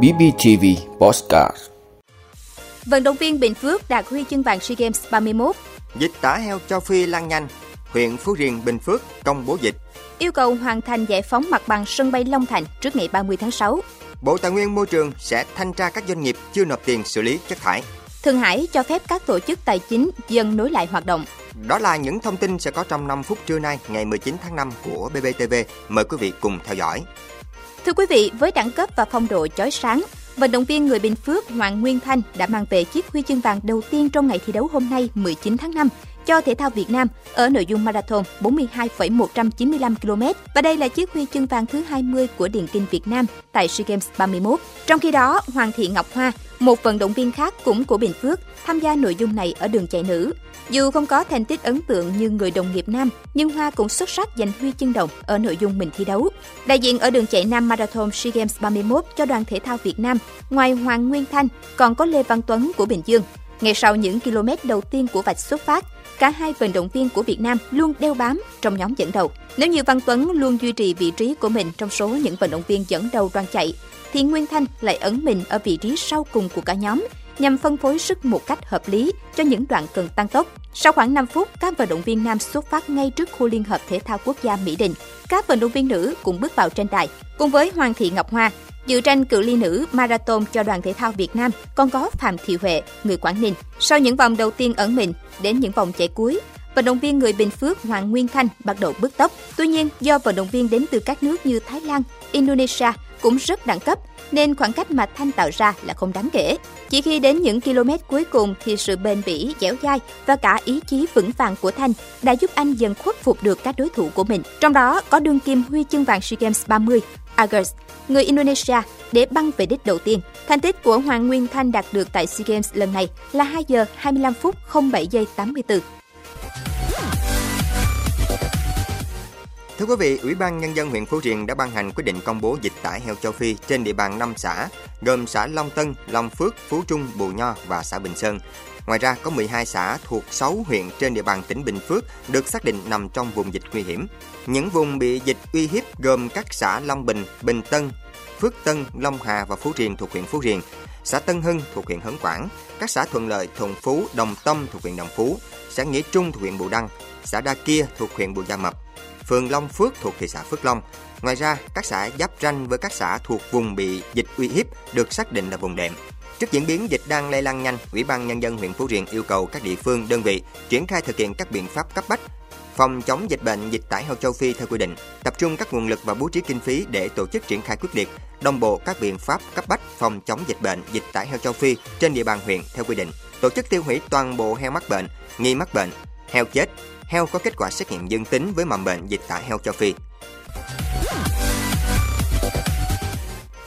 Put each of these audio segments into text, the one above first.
BBTV Postcard Vận động viên Bình Phước đạt huy chương vàng SEA Games 31 Dịch tả heo châu Phi lan nhanh, huyện Phú Riềng, Bình Phước công bố dịch. Yêu cầu hoàn thành giải phóng mặt bằng sân bay Long Thành trước ngày 30 tháng 6 Bộ Tài nguyên Môi trường sẽ thanh tra các doanh nghiệp chưa nộp tiền xử lý chất thải. Thượng Hải cho phép các tổ chức tài chính dần nối lại hoạt động Đó là những thông tin sẽ có trong 5 phút trưa nay ngày 19 tháng 5 của BBTV. Mời quý vị cùng theo dõi. Thưa quý vị, với đẳng cấp và phong độ chói sáng, vận động viên người Bình Phước Hoàng Nguyên Thanh đã mang về chiếc huy chương vàng đầu tiên trong ngày thi đấu hôm nay 19 tháng 5 cho thể thao Việt Nam ở nội dung marathon 42,195 km và đây là chiếc huy chương vàng thứ 20 của điền kinh Việt Nam tại SEA Games 31. Trong khi đó, Hoàng Thị Ngọc Hoa, một vận động viên khác cũng của Bình Phước, tham gia nội dung này ở đường chạy nữ. Dù không có thành tích ấn tượng như người đồng nghiệp nam, nhưng Hoa cũng xuất sắc giành huy chương đồng ở nội dung mình thi đấu. Đại diện ở đường chạy nam Marathon SEA Games 31 cho đoàn thể thao Việt Nam, ngoài Hoàng Nguyên Thanh, còn có Lê Văn Tuấn của Bình Dương. Ngay sau những km đầu tiên của vạch xuất phát, cả hai vận động viên của Việt Nam luôn đeo bám trong nhóm dẫn đầu. Nếu như Văn Tuấn luôn duy trì vị trí của mình trong số những vận động viên dẫn đầu đoàn chạy, thì Nguyên Thanh lại ấn mình ở vị trí sau cùng của cả nhóm nhằm phân phối sức một cách hợp lý cho những đoạn cần tăng tốc. Sau khoảng 5 phút, các vận động viên nam xuất phát ngay trước khu Liên hợp Thể thao Quốc gia Mỹ Đình. Các vận động viên nữ cũng bước vào tranh tài. Cùng với Hoàng Thị Ngọc Hoa, Dự tranh cự ly nữ marathon cho đoàn thể thao Việt Nam còn có Phạm Thị Huệ, người Quảng Ninh. Sau những vòng đầu tiên ẩn mình đến những vòng chạy cuối, vận động viên người Bình Phước Hoàng Nguyên Thanh bắt đầu bước tốc. Tuy nhiên, do vận động viên đến từ các nước như Thái Lan, Indonesia cũng rất đẳng cấp, nên khoảng cách mà Thanh tạo ra là không đáng kể. Chỉ khi đến những km cuối cùng thì sự bền bỉ, dẻo dai và cả ý chí vững vàng của Thanh đã giúp anh dần khuất phục được các đối thủ của mình. Trong đó có đương kim huy chương vàng SEA Games 30, Agus, người Indonesia, để băng về đích đầu tiên. Thành tích của Hoàng Nguyên Thanh đạt được tại SEA Games lần này là 2 giờ 25 phút 07 giây 84. Thưa quý vị, Ủy ban Nhân dân huyện Phú Riềng đã ban hành quyết định công bố dịch tả heo châu Phi trên địa bàn 5 xã, gồm xã Long Tân, Long Phước, Phú Trung, Bù Nho và xã Bình Sơn. Ngoài ra, có 12 xã thuộc 6 huyện trên địa bàn tỉnh Bình Phước được xác định nằm trong vùng dịch nguy hiểm. Những vùng bị dịch uy hiếp gồm các xã Long Bình, Bình Tân, Phước Tân, Long Hà và Phú Riềng thuộc huyện Phú Riềng, xã Tân Hưng thuộc huyện Hớn Quản, các xã Thuận Lợi, Thuận Phú, Đồng Tâm thuộc huyện Đồng Phú, xã Nghĩa Trung thuộc huyện Bù Đăng, xã Đa Kia thuộc huyện Bù Gia Mập, phường Long Phước thuộc thị xã Phước Long. Ngoài ra, các xã giáp ranh với các xã thuộc vùng bị dịch uy hiếp được xác định là vùng đệm. Trước diễn biến dịch đang lây lan nhanh, Ủy ban Nhân dân huyện Phú Riềng yêu cầu các địa phương, đơn vị triển khai thực hiện các biện pháp cấp bách phòng chống dịch bệnh dịch tả heo châu Phi theo quy định, tập trung các nguồn lực và bố trí kinh phí để tổ chức triển khai quyết liệt, đồng bộ các biện pháp cấp bách phòng chống dịch bệnh dịch tả heo châu Phi trên địa bàn huyện theo quy định, tổ chức tiêu hủy toàn bộ heo mắc bệnh, nghi mắc bệnh, heo chết, heo có kết quả xét nghiệm dương tính với mầm bệnh dịch tả heo châu Phi.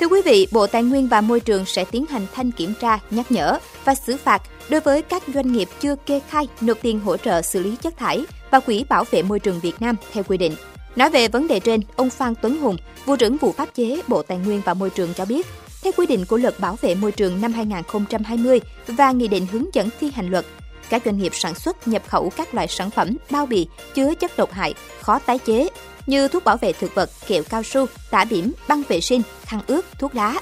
Thưa quý vị, Bộ Tài nguyên và Môi trường sẽ tiến hành thanh kiểm tra, nhắc nhở và xử phạt đối với các doanh nghiệp chưa kê khai nộp tiền hỗ trợ xử lý chất thải và Quỹ Bảo vệ Môi trường Việt Nam theo quy định. Nói về vấn đề trên, ông Phan Tuấn Hùng, vụ trưởng vụ pháp chế Bộ Tài nguyên và Môi trường cho biết, theo quy định của Luật Bảo vệ Môi trường năm 2020 và Nghị định hướng dẫn thi hành luật, các doanh nghiệp sản xuất nhập khẩu các loại sản phẩm bao bì chứa chất độc hại khó tái chế như thuốc bảo vệ thực vật, kẹo cao su, tả bỉm, băng vệ sinh, khăn ướt, thuốc lá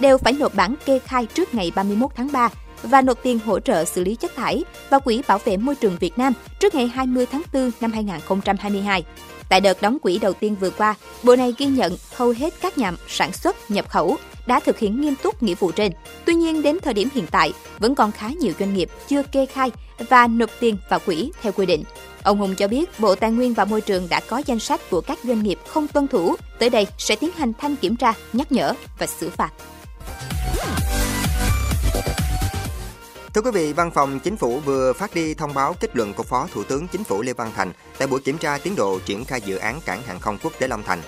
đều phải nộp bản kê khai trước ngày 31 tháng 3 và nộp tiền hỗ trợ xử lý chất thải vào Quỹ Bảo vệ Môi trường Việt Nam trước ngày 20 tháng 4 năm 2022. Tại đợt đóng quỹ đầu tiên vừa qua, Bộ này ghi nhận hầu hết các nhà sản xuất, nhập khẩu đã thực hiện nghiêm túc nghĩa vụ trên. Tuy nhiên, đến thời điểm hiện tại, vẫn còn khá nhiều doanh nghiệp chưa kê khai và nộp tiền vào quỹ theo quy định. Ông Hùng cho biết Bộ Tài nguyên và Môi trường đã có danh sách của các doanh nghiệp không tuân thủ. Tới đây sẽ tiến hành thanh kiểm tra, nhắc nhở và xử phạt. Thưa quý vị, Văn phòng Chính phủ vừa phát đi thông báo kết luận của Phó Thủ tướng Chính phủ Lê Văn Thành tại buổi kiểm tra tiến độ triển khai dự án cảng hàng không quốc tế Long Thành.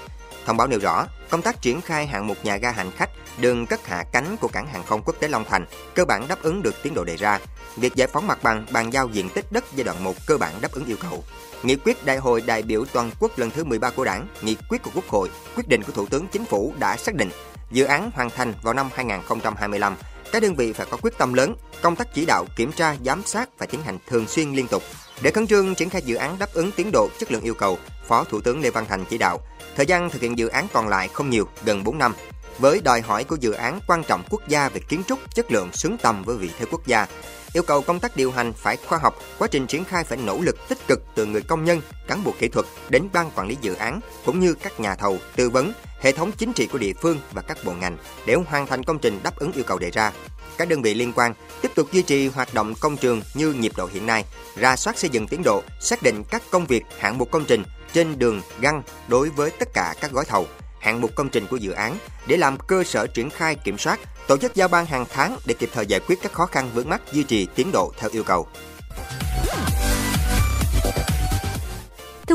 Thông báo nêu rõ, công tác triển khai hạng mục nhà ga hành khách, đường cất hạ cánh của cảng hàng không quốc tế Long Thành cơ bản đáp ứng được tiến độ đề ra. Việc giải phóng mặt bằng, bàn giao diện tích đất giai đoạn 1 cơ bản đáp ứng yêu cầu. Nghị quyết Đại hội đại biểu toàn quốc lần thứ 13 của Đảng, nghị quyết của Quốc hội, quyết định của Thủ tướng Chính phủ đã xác định dự án hoàn thành vào năm 2025 các đơn vị phải có quyết tâm lớn, công tác chỉ đạo, kiểm tra, giám sát phải tiến hành thường xuyên liên tục. Để khẩn trương triển khai dự án đáp ứng tiến độ, chất lượng yêu cầu, Phó Thủ tướng Lê Văn Thành chỉ đạo, thời gian thực hiện dự án còn lại không nhiều, gần 4 năm. với đòi hỏi của dự án quan trọng quốc gia về kiến trúc chất lượng xứng tầm với vị thế quốc gia. Yêu cầu công tác điều hành phải khoa học, quá trình triển khai phải nỗ lực tích cực từ người công nhân, cán bộ kỹ thuật đến ban quản lý dự án cũng như các nhà thầu, tư vấn, hệ thống chính trị của địa phương và các bộ ngành để hoàn thành công trình đáp ứng yêu cầu đề ra. Các đơn vị liên quan tiếp tục duy trì hoạt động công trường như nhịp độ hiện nay, ra soát xây dựng tiến độ, xác định các công việc, hạng mục công trình trên đường găng đối với tất cả các gói thầu, hạng mục công trình của dự án để làm cơ sở triển khai kiểm soát, tổ chức giao ban hàng tháng để kịp thời giải quyết các khó khăn vướng mắt duy trì tiến độ theo yêu cầu.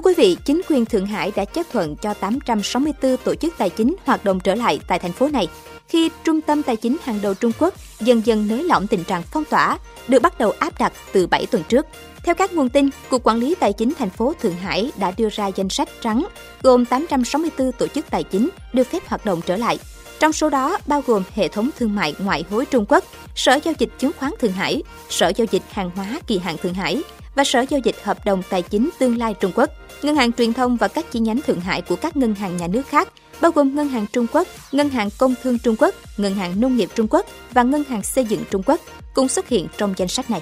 Thưa quý vị, chính quyền Thượng Hải đã chấp thuận cho 864 tổ chức tài chính hoạt động trở lại tại thành phố này khi trung tâm tài chính hàng đầu Trung Quốc dần dần nới lỏng tình trạng phong tỏa, được bắt đầu áp đặt từ 7 tuần trước. Theo các nguồn tin, Cục Quản lý Tài chính thành phố Thượng Hải đã đưa ra danh sách trắng gồm 864 tổ chức tài chính được phép hoạt động trở lại. Trong số đó bao gồm hệ thống thương mại ngoại hối Trung Quốc, Sở Giao dịch Chứng khoán Thượng Hải, Sở Giao dịch Hàng hóa Kỳ hạn Thượng Hải và Sở Giao dịch Hợp đồng Tài chính Tương lai Trung Quốc. Ngân hàng truyền thông và các chi nhánh Thượng Hải của các ngân hàng nhà nước khác, bao gồm Ngân hàng Trung Quốc, Ngân hàng Công thương Trung Quốc, Ngân hàng Nông nghiệp Trung Quốc và Ngân hàng Xây dựng Trung Quốc, cũng xuất hiện trong danh sách này.